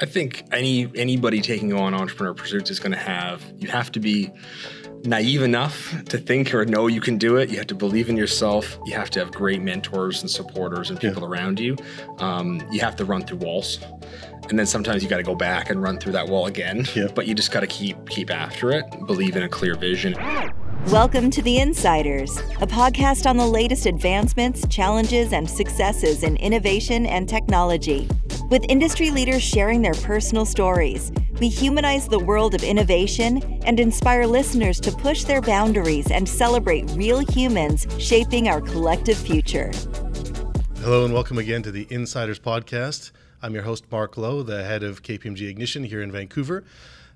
I think any anybody taking on entrepreneur pursuits is going to have you have to be naive enough to think or know you can do it. You have to believe in yourself. You have to have great mentors and supporters and people yeah. around you. Um, you have to run through walls, and then sometimes you got to go back and run through that wall again. Yeah. But you just got to keep keep after it. Believe in a clear vision. Welcome to The Insiders, a podcast on the latest advancements, challenges, and successes in innovation and technology. With industry leaders sharing their personal stories, we humanize the world of innovation and inspire listeners to push their boundaries and celebrate real humans shaping our collective future. Hello, and welcome again to the Insiders Podcast. I'm your host, Mark Lowe, the head of KPMG Ignition here in Vancouver.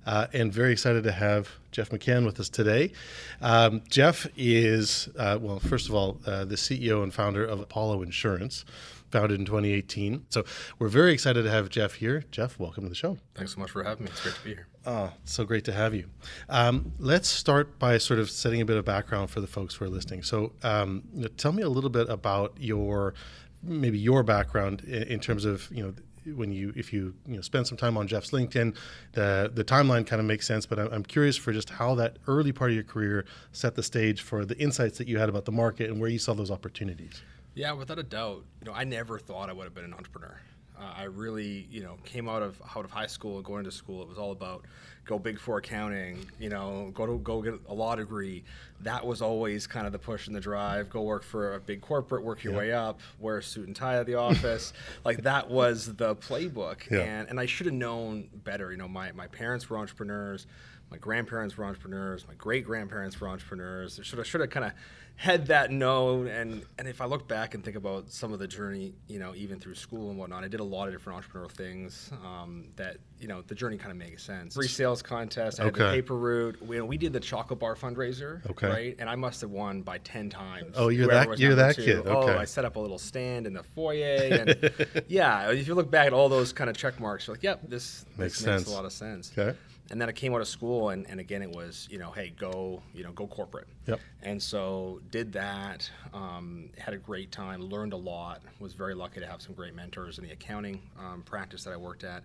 Uh, and very excited to have Jeff McCann with us today. Um, Jeff is, uh, well, first of all, uh, the CEO and founder of Apollo Insurance, founded in 2018. So we're very excited to have Jeff here. Jeff, welcome to the show. Thanks so much for having me. It's great to be here. Oh, so great to have you. Um, let's start by sort of setting a bit of background for the folks who are listening. So um, tell me a little bit about your maybe your background in, in terms of you know when you if you you know spend some time on Jeff's LinkedIn, the the timeline kind of makes sense. But I'm curious for just how that early part of your career set the stage for the insights that you had about the market and where you saw those opportunities. Yeah, without a doubt. You know, I never thought I would have been an entrepreneur. Uh, I really, you know, came out of out of high school and going to school. It was all about go big for accounting, you know, go to go get a law degree. That was always kind of the push and the drive. Go work for a big corporate, work your way up, wear a suit and tie at the office. like that was the playbook. Yeah. And and I should have known better. You know, my my parents were entrepreneurs, my grandparents were entrepreneurs, my great grandparents were entrepreneurs. Should have should have kind of had that known and and if I look back and think about some of the journey, you know, even through school and whatnot, I did a lot of different entrepreneurial things um, that you know the journey kind of makes sense. Free sales contest, I okay. had the paper route. We, you know, we did the chocolate bar fundraiser, okay. right? And I must have won by ten times. Oh, you're that you're that two. kid. Okay. Oh, I set up a little stand in the foyer, and yeah, if you look back at all those kind of check marks, you're like, yep, this makes, this makes a lot of sense. Okay and then I came out of school, and, and again, it was you know, hey, go you know, go corporate. Yep. And so did that. Um, had a great time. Learned a lot. Was very lucky to have some great mentors in the accounting um, practice that I worked at,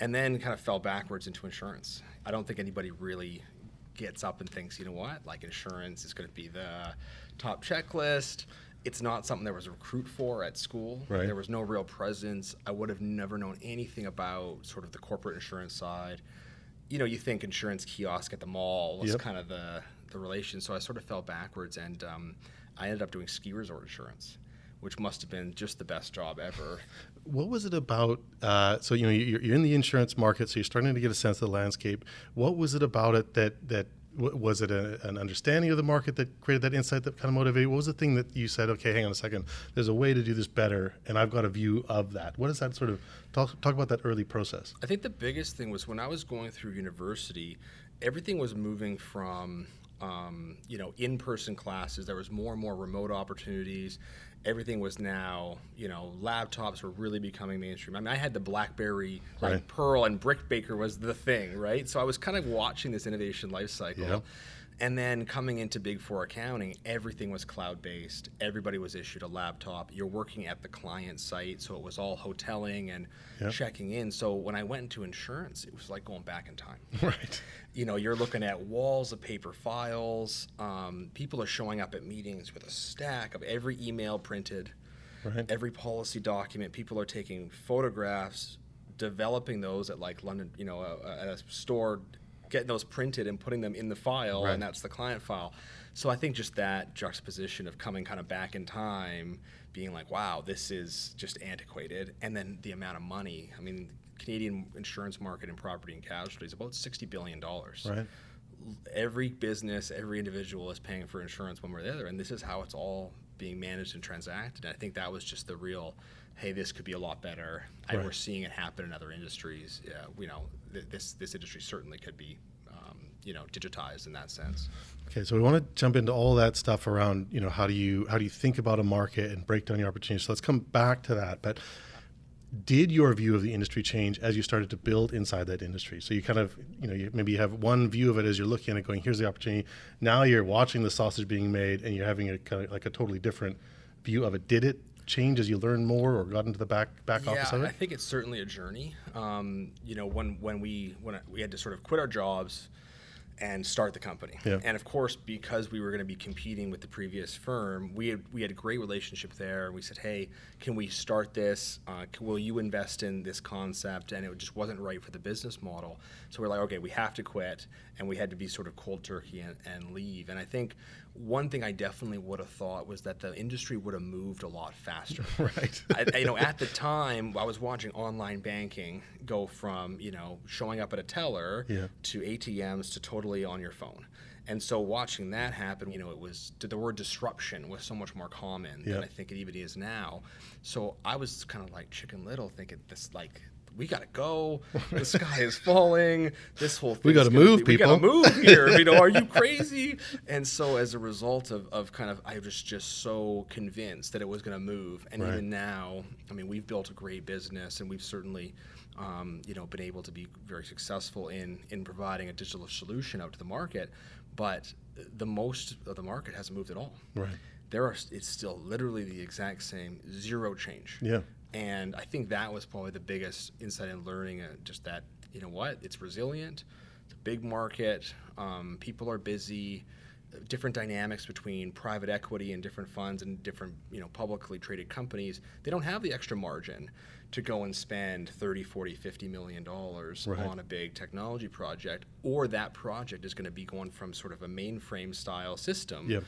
and then kind of fell backwards into insurance. I don't think anybody really gets up and thinks, you know what, like insurance is going to be the top checklist. It's not something there was a recruit for at school. Right. There was no real presence. I would have never known anything about sort of the corporate insurance side you know, you think insurance kiosk at the mall was yep. kind of the the relation. So I sort of fell backwards, and um, I ended up doing ski resort insurance, which must have been just the best job ever. What was it about? Uh, so you know, you're, you're in the insurance market, so you're starting to get a sense of the landscape. What was it about it that that was it a, an understanding of the market that created that insight that kind of motivated? What was the thing that you said, okay, hang on a second, there's a way to do this better, and I've got a view of that? What is that sort of talk, talk about that early process? I think the biggest thing was when I was going through university, everything was moving from um, you know in-person classes. There was more and more remote opportunities everything was now, you know, laptops were really becoming mainstream. I mean, I had the BlackBerry, like right. Pearl and BrickBreaker was the thing, right? So I was kind of watching this innovation life cycle. Yep. And then coming into Big Four accounting, everything was cloud based. Everybody was issued a laptop. You're working at the client site, so it was all hoteling and yep. checking in. So when I went into insurance, it was like going back in time. Right. You know, you're looking at walls of paper files. Um, people are showing up at meetings with a stack of every email printed, right. every policy document. People are taking photographs, developing those at like London, you know, uh, at a store getting those printed and putting them in the file, right. and that's the client file. So I think just that juxtaposition of coming kind of back in time, being like, wow, this is just antiquated, and then the amount of money. I mean, Canadian insurance market and property and casualty is about sixty billion dollars. Right. Every business, every individual is paying for insurance one way or the other, and this is how it's all being managed and transacted. And I think that was just the real hey, this could be a lot better. Right. we're seeing it happen in other industries. Yeah, you know, th- this this industry certainly could be, um, you know, digitized in that sense. Okay, so we want to jump into all that stuff around, you know, how do you how do you think about a market and break down your opportunities. So let's come back to that, but. Did your view of the industry change as you started to build inside that industry? So you kind of, you know, you maybe you have one view of it as you're looking at it, going, "Here's the opportunity." Now you're watching the sausage being made, and you're having a kind of like a totally different view of it. Did it change as you learn more or got into the back back yeah, office of it? I think it's certainly a journey. Um, you know, when when we when we had to sort of quit our jobs and start the company. Yeah. And of course, because we were going to be competing with the previous firm, we had, we had a great relationship there. We said, "Hey, can we start this? Uh, can, will you invest in this concept?" And it just wasn't right for the business model. So we're like, "Okay, we have to quit," and we had to be sort of cold turkey and, and leave. And I think one thing I definitely would have thought was that the industry would have moved a lot faster. right. I, you know, at the time, I was watching online banking go from you know showing up at a teller yeah. to ATMs to totally on your phone. And so watching that happen, you know, it was the word disruption was so much more common than I think it even is now. So I was kind of like Chicken Little, thinking this like we gotta go. The sky is falling. This whole thing. We gotta move, be, people. We gotta move here. you know, are you crazy? And so as a result of, of kind of, I was just so convinced that it was gonna move. And right. even now, I mean, we've built a great business, and we've certainly, um, you know, been able to be very successful in in providing a digital solution out to the market. But the most of the market hasn't moved at all. Right. There are. It's still literally the exact same, zero change. Yeah. And I think that was probably the biggest insight in learning, uh, just that, you know what, it's resilient, it's a big market, um, people are busy, different dynamics between private equity and different funds and different, you know, publicly traded companies. They don't have the extra margin to go and spend 30, 40, 50 million dollars right. on a big technology project, or that project is going to be going from sort of a mainframe style system yep.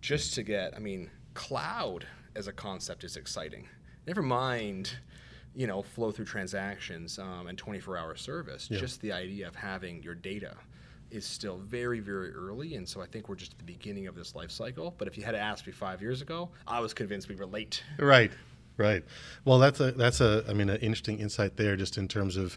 just to get, I mean, cloud as a concept is exciting never mind you know flow through transactions um, and 24 hour service. Yeah. just the idea of having your data is still very very early and so i think we're just at the beginning of this life cycle. But if you had asked me five years ago i was convinced we were late. Right right. Well that's a that's a i mean an interesting insight there just in terms of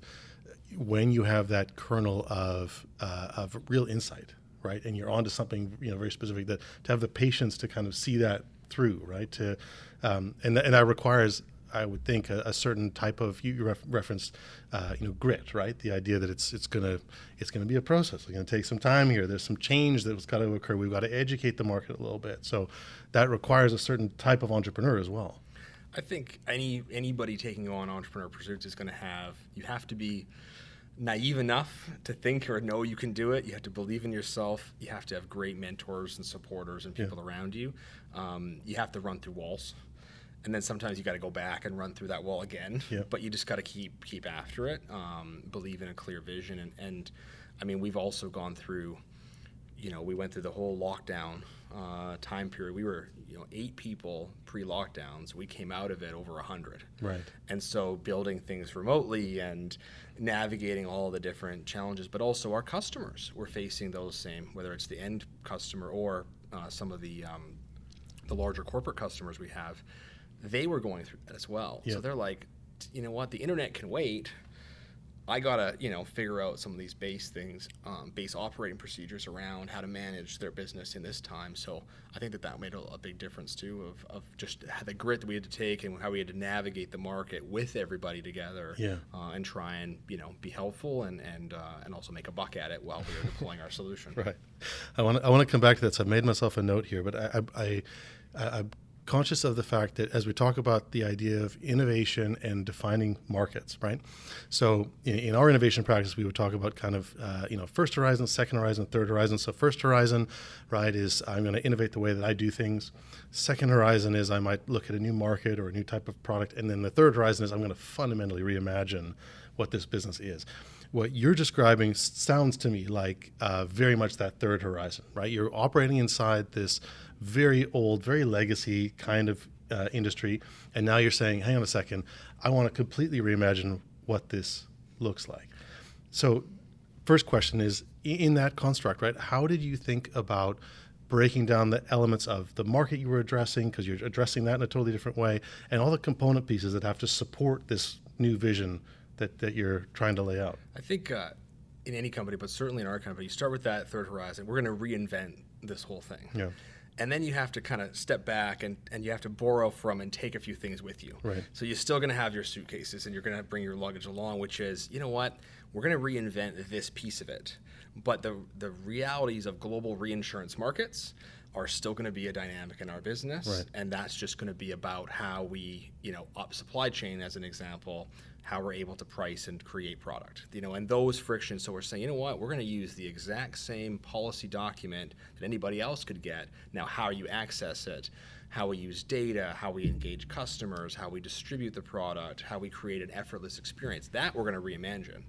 when you have that kernel of uh, of real insight right? And you're onto something you know very specific that to have the patience to kind of see that through right? To um, and, and that requires I would think a, a certain type of you ref, referenced uh, you know grit right the idea that it's it's gonna it's gonna be a process it's gonna take some time here there's some change that's got to occur we've got to educate the market a little bit so that requires a certain type of entrepreneur as well I think any anybody taking on entrepreneur pursuits is going to have you have to be naive enough to think or know you can do it. You have to believe in yourself. You have to have great mentors and supporters and people yeah. around you. Um, you have to run through walls, and then sometimes you got to go back and run through that wall again. Yeah. But you just got to keep keep after it. Um, believe in a clear vision, and, and I mean we've also gone through. You know, we went through the whole lockdown uh, time period. We were, you know, eight people pre-lockdowns. We came out of it over a hundred. Right. And so building things remotely and navigating all the different challenges, but also our customers were facing those same, whether it's the end customer or uh, some of the um, the larger corporate customers we have, they were going through that as well. Yep. So they're like, you know what, the internet can wait. I gotta, you know, figure out some of these base things, um, base operating procedures around how to manage their business in this time. So I think that that made a, a, big difference too, of, of just the grit that we had to take and how we had to navigate the market with everybody together, yeah. uh, and try and you know be helpful and and uh, and also make a buck at it while we were deploying our solution. Right. I want I want to come back to that. So I made myself a note here, but I, I, I, I conscious of the fact that as we talk about the idea of innovation and defining markets, right? So in, in our innovation practice, we would talk about kind of uh, you know first horizon, second horizon, third horizon. So first horizon, right, is I'm going to innovate the way that I do things. Second horizon is I might look at a new market or a new type of product, and then the third horizon is I'm going to fundamentally reimagine what this business is what you're describing sounds to me like uh, very much that third horizon, right? You're operating inside this very old, very legacy kind of uh, industry, and now you're saying, hang on a second, I want to completely reimagine what this looks like. So, first question is in that construct, right? How did you think about breaking down the elements of the market you were addressing, because you're addressing that in a totally different way, and all the component pieces that have to support this new vision that, that you're trying to lay out? I think uh, in any company, but certainly in our company, you start with that third horizon. We're going to reinvent this whole thing. Yeah and then you have to kind of step back and, and you have to borrow from and take a few things with you. Right. So you're still going to have your suitcases and you're going to bring your luggage along, which is, you know what, we're going to reinvent this piece of it. But the the realities of global reinsurance markets are still going to be a dynamic in our business. Right. and that's just going to be about how we you know up supply chain as an example how we're able to price and create product you know and those frictions. So we're saying you know what? We're going to use the exact same policy document that anybody else could get. Now how you access it how we use data how we engage customers how we distribute the product how we create an effortless experience that we're going to reimagine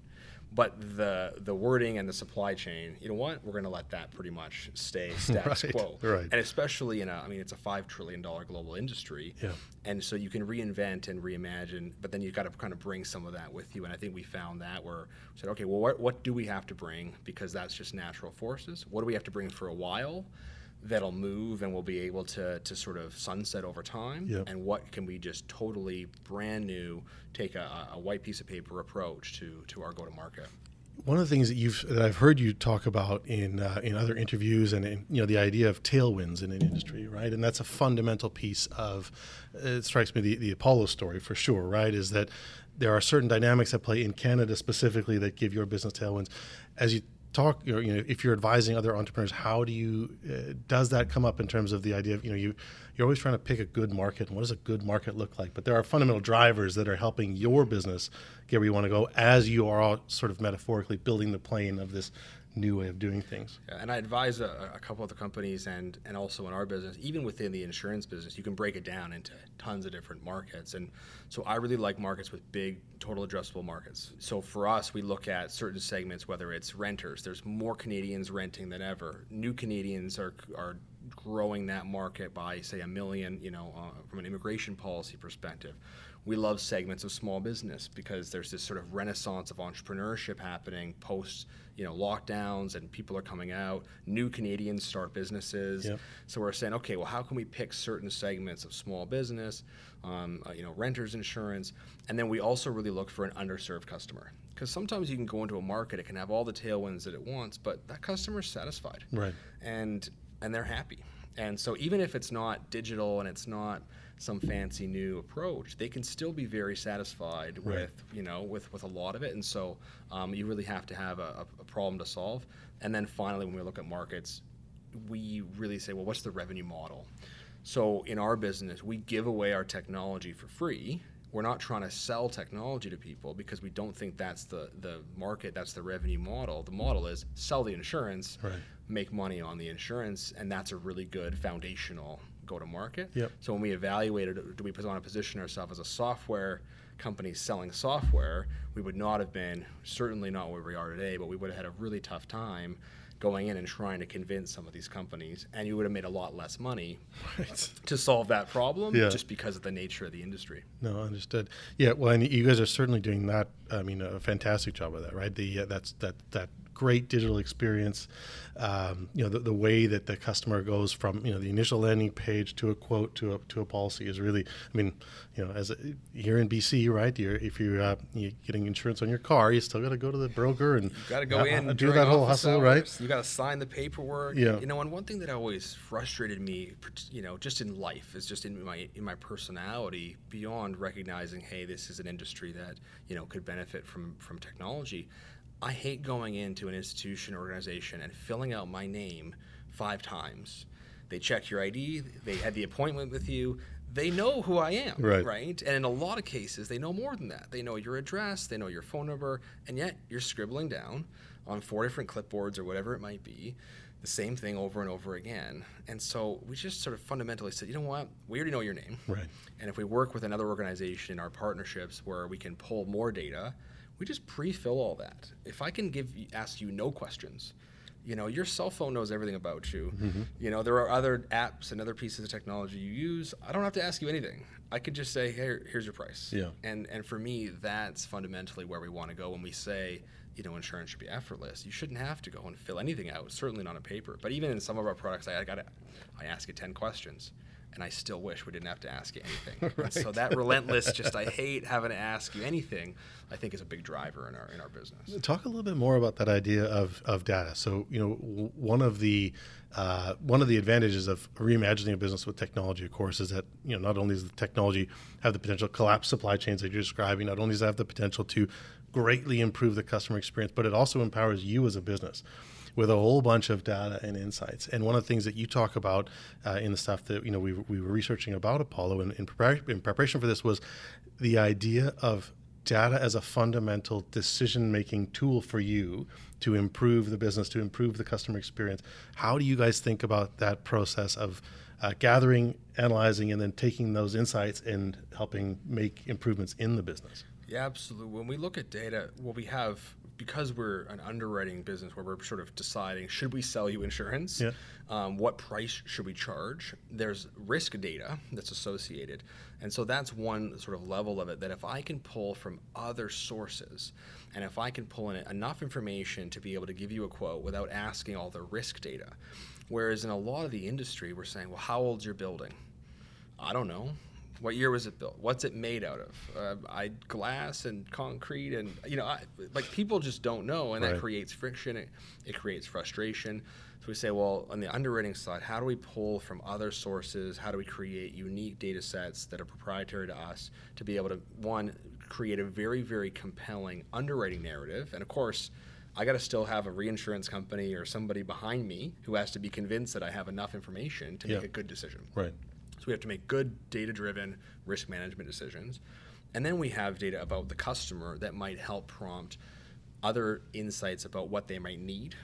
but the the wording and the supply chain, you know what? We're going to let that pretty much stay status right, quo. Right. And especially in a, I mean, it's a five trillion dollar global industry. Yeah. And so you can reinvent and reimagine, but then you've got to kind of bring some of that with you. And I think we found that where we said, okay, well, what, what do we have to bring because that's just natural forces? What do we have to bring for a while? That'll move and we'll be able to, to sort of sunset over time yep. and what can we just totally brand new take a, a white piece of paper approach to to our go to market one of the things that you've that I've heard you talk about in uh, in other interviews and in, you know the idea of tailwinds in an industry, right? And that's a fundamental piece of it strikes me the, the Apollo story for sure, right? Is that there are certain dynamics at play in Canada specifically that give your business tailwinds. As you talk you know, you know if you're advising other entrepreneurs how do you uh, does that come up in terms of the idea of you know you you're always trying to pick a good market and what does a good market look like? But there are fundamental drivers that are helping your business get where you want to go as you are all sort of metaphorically building the plane of this new way of doing things. Yeah, and I advise a, a couple other companies and and also in our business, even within the insurance business, you can break it down into tons of different markets. And so I really like markets with big total addressable markets. So for us, we look at certain segments, whether it's renters. There's more Canadians renting than ever. New Canadians are are growing that market by say a million. You know, uh, from an immigration policy perspective we love segments of small business because there's this sort of renaissance of entrepreneurship happening post you know lockdowns and people are coming out new canadians start businesses. Yep. so we're saying okay well how can we pick certain segments of small business um, uh, you know renters insurance? And then we also really look for an underserved customer because sometimes you can go into a market it can have all the tailwinds that it wants but that customer is satisfied. Right. And and they're happy. And so even if it's not digital and it's not some fancy new approach, they can still be very satisfied right. with you know with with a lot of it. And so um, you really have to have a, a, problem to solve. And then finally, when we look at markets, we really say, well, what's the revenue model? So in our business, we give away our technology for free. We're not trying to sell technology to people because we don't think that's the, the market, that's the revenue model. The model is sell the insurance, right. make money on the insurance, and that's a really good foundational go to market. Yep. So when we evaluated, do we want to position ourselves as a software company selling software? We would not have been certainly not where we are today, but we would have had a really tough time going in and trying to convince some of these companies, and you would have made a lot less money right. to solve that problem yeah. just because of the nature of the industry. No, understood. Yeah, well, and you guys are certainly doing that. I mean, a fantastic job of that, right? The uh, that's that that great digital experience. Um, you know, the, the way that the customer goes from you know the initial landing page to a quote to a to a policy is really. I mean, you know, as a, here in BC, right? You're, if you're, uh, you're getting insurance on your car, you still got to go to the broker and got to go uh, in do that whole hustle, hours. right? Got to sign the paperwork. Yeah. You know, and one thing that always frustrated me, you know, just in life, is just in my in my personality, beyond recognizing, hey, this is an industry that you know could benefit from from technology. I hate going into an institution or organization and filling out my name five times. They check your ID, they had the appointment with you, they know who I am, right. right? And in a lot of cases, they know more than that. They know your address, they know your phone number, and yet you're scribbling down on four different clipboards or whatever it might be the same thing over and over again. And so we just sort of fundamentally said, you know what? We already know your name. Right. And if we work with another organization in our partnerships where we can pull more data, we just pre-fill all that. If I can give ask you no questions, you know, your cell phone knows everything about you. Mm-hmm. You know, there are other apps and other pieces of technology you use. I don't have to ask you anything. I could just say, "Hey, here's your price." Yeah. And and for me, that's fundamentally where we want to go when we say, you know, insurance should be effortless. You shouldn't have to go and fill anything out. Certainly not on paper. But even in some of our products, I, I got I ask you ten questions and I still wish we didn't have to ask you anything. right. So that relentless, just I hate having to ask you anything. I think is a big driver in our in our business. Talk a little bit more about that idea of, of data. So you know, w- one of the uh, one of the advantages of reimagining a business with technology, of course, is that you know not only does the technology have the potential to collapse supply chains that you're describing, not only does it have the potential to greatly improve the customer experience, but it also empowers you as a business with a whole bunch of data and insights. And one of the things that you talk about uh, in the stuff that you know we, we were researching about Apollo in, in, prepar- in preparation for this was the idea of data as a fundamental decision making tool for you to improve the business, to improve the customer experience. How do you guys think about that process of uh, gathering, analyzing, and then taking those insights and helping make improvements in the business? Yeah, absolutely. When we look at data, what we have because we're an underwriting business where we're sort of deciding should we sell you insurance, yeah. um, what price should we charge. There's risk data that's associated, and so that's one sort of level of it. That if I can pull from other sources, and if I can pull in enough information to be able to give you a quote without asking all the risk data, whereas in a lot of the industry we're saying, well, how old's your building? I don't know. What year was it built? What's it made out of? Uh, I glass and concrete, and you know, I, like people just don't know, and right. that creates friction. It, it creates frustration. So we say, well, on the underwriting side, how do we pull from other sources? How do we create unique data sets that are proprietary to us to be able to one create a very very compelling underwriting narrative? And of course. I got to still have a reinsurance company or somebody behind me who has to be convinced that I have enough information to yeah. make a good decision. Right. So we have to make good data driven risk management decisions. And then we have data about the customer that might help prompt other insights about what they might need.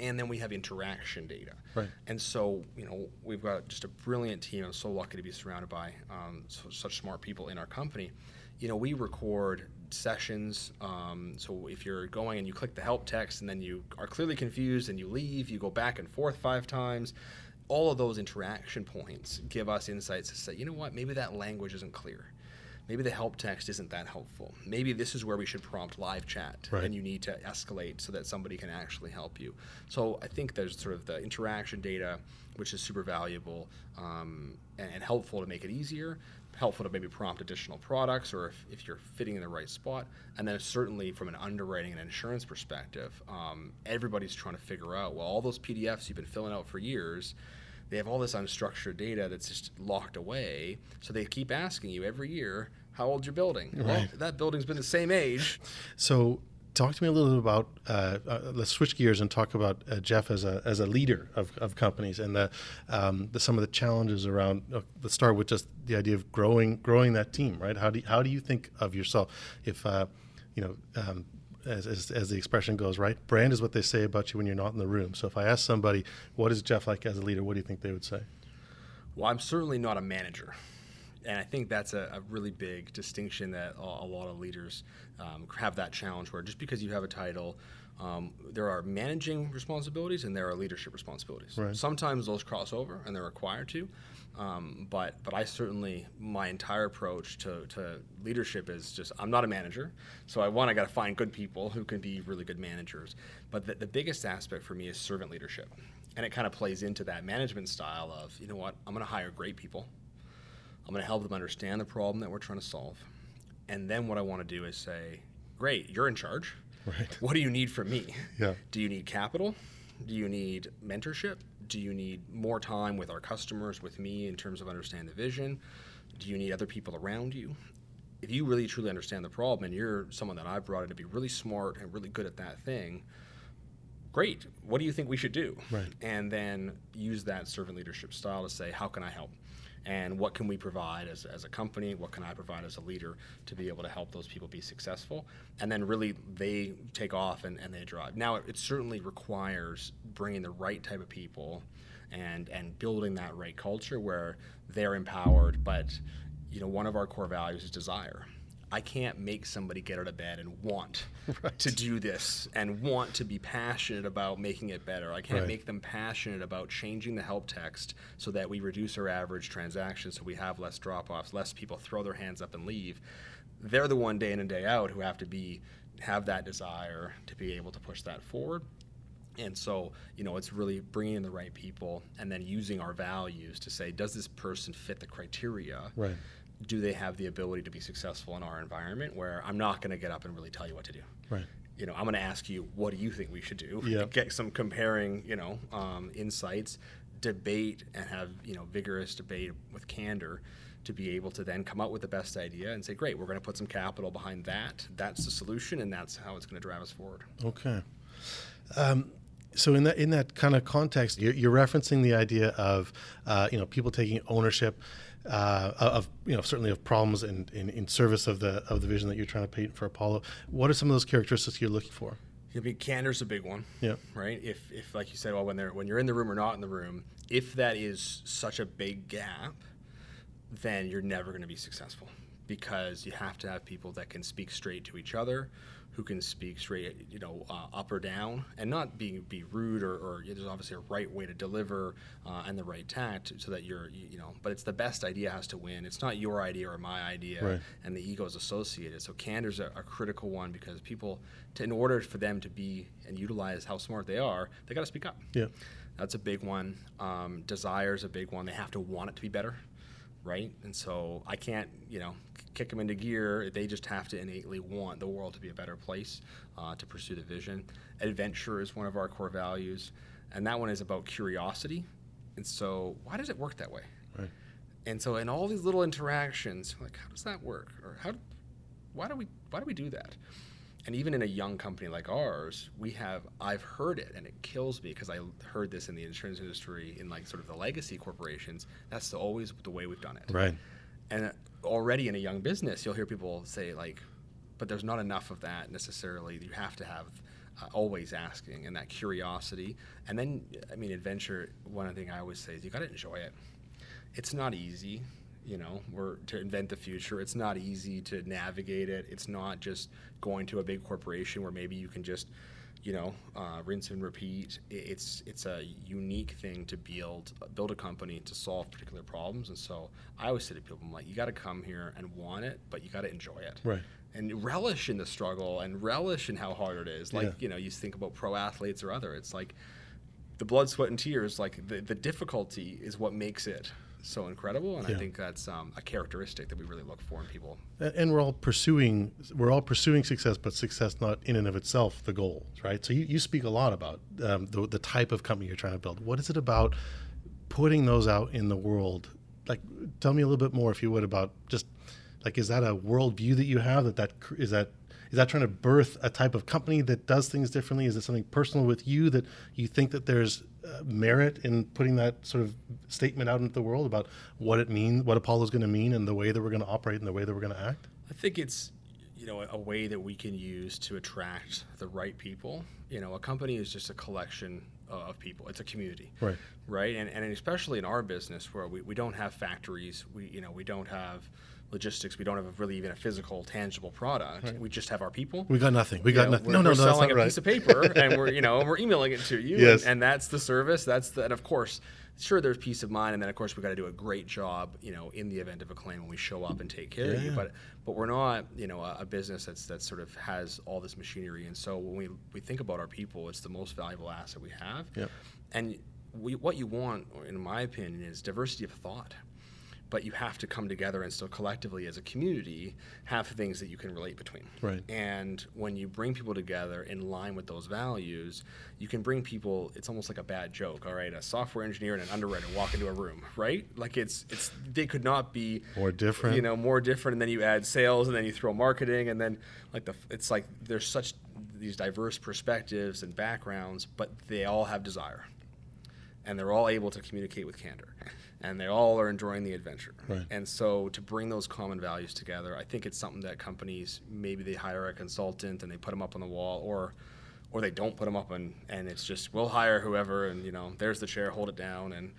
And then we have interaction data. Right. And so, you know, we've got just a brilliant team. I'm so lucky to be surrounded by um, so, such smart people in our company. You know, we record sessions. Um, so if you're going and you click the help text and then you are clearly confused and you leave, you go back and forth five times all of those interaction points give us insights to say, you know what, maybe that language isn't clear. Maybe the help text isn't that helpful. Maybe this is where we should prompt live chat right. and you need to escalate so that somebody can actually help you. So I think there's sort of the interaction data, which is super valuable um, and, and helpful to make it easier helpful to maybe prompt additional products or if, if you're fitting in the right spot. And then certainly from an underwriting and insurance perspective, um, everybody's trying to figure out, well, all those PDFs you've been filling out for years, they have all this unstructured data that's just locked away. So they keep asking you every year, how old's your building? Right. Well, that building's been the same age. So talk to me a little bit about. Uh, uh, let's switch gears and talk about uh, Jeff as a as a leader of, of companies and the, um, the, some of the challenges around. Uh, let's start with just the idea of growing growing that team, right? How do you, how do you think of yourself if uh, you know um, as, as, as, the expression goes, right? Brand is what they say about you when you're not in the room. So if I ask somebody, what is Jeff like as a leader, what do you think they would say? Well, I'm certainly not a manager. And I think that's a, a really big distinction that a, a lot of leaders um, have that challenge where just because you have a title, um, there are managing responsibilities and there are leadership responsibilities. Right. Sometimes those cross over and they're required to. Um, but but I certainly my entire approach to, to leadership is just I'm not a manager, so I want I got to find good people who can be really good managers. But the, the biggest aspect for me is servant leadership, and it kind of plays into that management style of you know what I'm going to hire great people, I'm going to help them understand the problem that we're trying to solve, and then what I want to do is say, great, you're in charge. Right. What do you need from me? Yeah. Do you need capital? Do you need mentorship? Do you need more time with our customers, with me, in terms of understanding the vision? Do you need other people around you? If you really truly understand the problem and you're someone that I've brought in to be really smart and really good at that thing, great. What do you think we should do? Right. And then use that servant leadership style to say, how can I help? And what can we provide as, as a company? What can i provide as a leader to be able to help those people be successful? And then really they take off and, and they drive. Now it, it certainly requires bringing the right type of people and and building that right culture where they're empowered but you know one of our core values is desire I can't make somebody get out of bed and want right. to do this and want to be passionate about making it better. I can't right. make them passionate about changing the help text so that we reduce our average transactions so we have less drop offs, less people throw their hands up and leave. They're the one day in and day out who have to be have that desire to be able to push that forward. And so, you know, it's really bringing in the right people and then using our values to say, does this person fit the criteria? Right do they have the ability to be successful in our environment where I'm not going to get up and really tell you what to do. Right. You know, I'm going to ask you, what do you think we should do? Yep. Get some comparing, you know, um, insights, debate, and have you know vigorous debate with candor to be able to then come up with the best idea and say, great, we're going to put some capital behind that. That's the solution, and that's how it's going to drive us forward. Okay. Um, so in that in that kind of context, you're, you're referencing the idea of uh, you know people taking ownership uh, of you know certainly of problems in, in, in service of the of the vision that you're trying to paint for Apollo. What are some of those characteristics you're looking for? I mean, candor's a big one. Yeah. Right. If, if like you said, well, when they're when you're in the room or not in the room, if that is such a big gap, then you're never going to be successful because you have to have people that can speak straight to each other, who can speak straight, you know, uh, up or down, and not be be rude or, or there's obviously a right way to deliver uh, and the right tact so that you're, you know, but it's the best idea has to win. It's not your idea or my idea, right. and the ego is associated. So candor's a, a critical one because people, to, in order for them to be and utilize how smart they are, they got to speak up. Yeah, that's a big one. Um, desire is a big one. They have to want it to be better right? And so I can't, you know, kick them into gear. They just have to innately want the world to be a better place uh, to pursue the vision. Adventure is one of our core values, and that one is about curiosity. And so, why does it work that way? Right. And so, in all these little interactions, like, how does that work, or how, why do we, why do we do that? And even in a young company like ours, we have I've heard it and it kills me because I heard this in the insurance industry in like sort of the legacy corporations. That's the, always the way we've done it. Right. And already in a young business, you'll hear people say like, but there's not enough of that necessarily. You have to have uh, always asking and that curiosity. And then, I mean, adventure. One thing I always say is you got to enjoy it. It's not easy you know we're to invent the future. It's not easy to navigate it. It's not just going to a big corporation where maybe you can just you know uh, rinse and repeat. It's it's a unique thing to build build a company to solve particular problems. And so i always say to people i'm like you got to come here and want it but you got to enjoy it. Right. And relish in the struggle and relish in how hard it is. Like yeah. you know you think about pro athletes or other it's like the blood sweat and tears like the, the difficulty is what makes it so incredible, and yeah. I think that's um, a characteristic that we really look for in people. And we're all pursuing we're all pursuing success, but success not in and of itself the goal, right? So you, you speak a lot about um, the, the type of company you're trying to build. What is it about putting those out in the world? Like, tell me a little bit more, if you would, about just like is that a worldview that you have that that is that is that trying to birth a type of company that does things differently? Is it something personal with you that you think that there's uh, merit in putting that sort of statement out into the world about what it means, what Apollo is going to mean, and the way that we're going to operate and the way that we're going to act? I think it's you know a way that we can use to attract the right people. You know, a company is just a collection of people. It's a community, right? Right, and and especially in our business where we, we don't have factories, we you know we don't have logistics. We don't have really even a physical, tangible product. Right. We just have our people. We got nothing. We you got know, nothing. no, no, no. we're no. selling a right. piece of paper, and we're you know we're emailing it to you. Yes. And, and, that's the service. That's the and of course, sure, there's peace of mind, and then of course we got to do a great job. You know, in the event of a claim when we show up and take care yeah. of you. But but we're not you know a, a business that's that sort of has all this machinery. And so when we we think about our people, it's the most valuable asset we have. Yep. And we, what you want, in my opinion, is diversity of thought but you have to come together and still collectively as a community have things that you can relate between. Right. And when you bring people together in line with those values, you can bring people. It's almost like a bad joke. All right, a software engineer and an underwriter walk into a room, right? Like it's it's they could not be more different. You know, more different. And then you add sales, and then you throw marketing, and then like the it's like there's such these diverse perspectives and backgrounds, but they all have desire, and they're all able to communicate with candor and they all are enjoying the adventure. Right. And so to bring those common values together, I think it's something that companies maybe they hire a consultant and they put them up on the wall, or or they don't put them up and and it's just we'll hire whoever and you know there's the chair, hold it down and.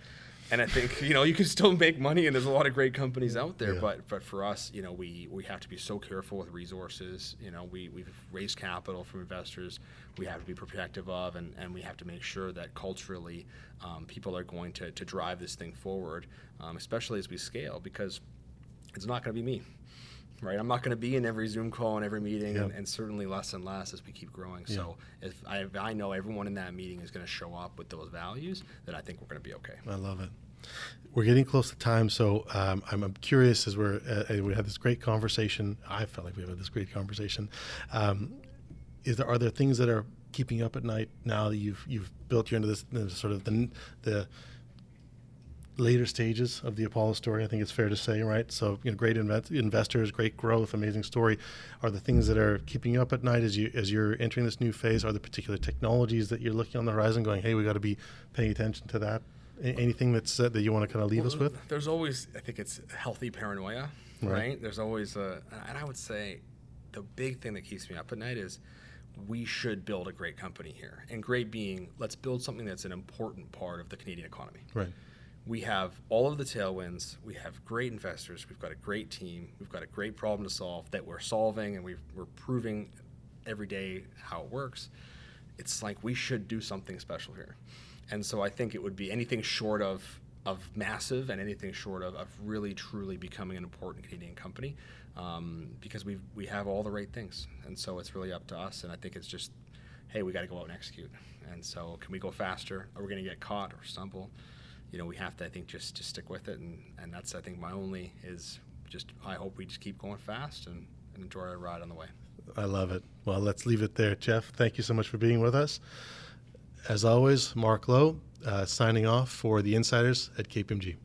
And I think you know you can still make money, and there's a lot of great companies out there. Yeah. But but for us, you know, we we have to be so careful with resources. You know, we we've raised capital from investors. We have to be protective of, and, and we have to make sure that culturally um, people are going to, to drive this thing forward, um, especially as we scale, because it's not going to be me. Right, I'm not going to be in every Zoom call and every meeting, yep. and, and, certainly less and less as we keep growing. Yeah. So, if I, if I know everyone in that meeting is going to show up with those values, then I think we're going to be okay. I love it. We're getting close to time, so um, I'm, I'm, curious as we're uh, we had this great conversation. I felt like we had this great conversation. Um, is there are there things that are keeping you up at night now that you've you've built you into this, sort of the the later stages of the Apollo story. I think it's fair to say, right? So, you know, great inve- investors, great growth, amazing story. Are the things that are keeping you up at night as you as you're entering this new phase? Are the particular technologies that you're looking on the horizon, going, "Hey, we got to be paying attention to that"? A- anything that's uh, that you want to kind of leave well, us with? There's always, I think, it's healthy paranoia, right? right? There's always a, and I would say, the big thing that keeps me up at night is we should build a great company here. And great being, let's build something that's an important part of the Canadian economy. Right we have all of the tailwinds. We have great investors. We've got a great team. We've got a great problem to solve that we're solving, and we are proving every day how it works. It's like we should do something special here, and so I think it would be anything short of of massive and anything short of, of really truly becoming an important Canadian company, um, because we we have all the right things, and so it's really up to us. And I think it's just, hey, we got to go out and execute. And so, can we go faster? Are we going to get caught or stumble? You know, we have to, I think, just just stick with it, and and that's, I think, my only is just I hope we just keep going fast and, and enjoy our ride on the way. I love it. Well, let's leave it there, Jeff. Thank you so much for being with us. As always, Mark Lowe, uh, signing off for the Insiders at KPMG.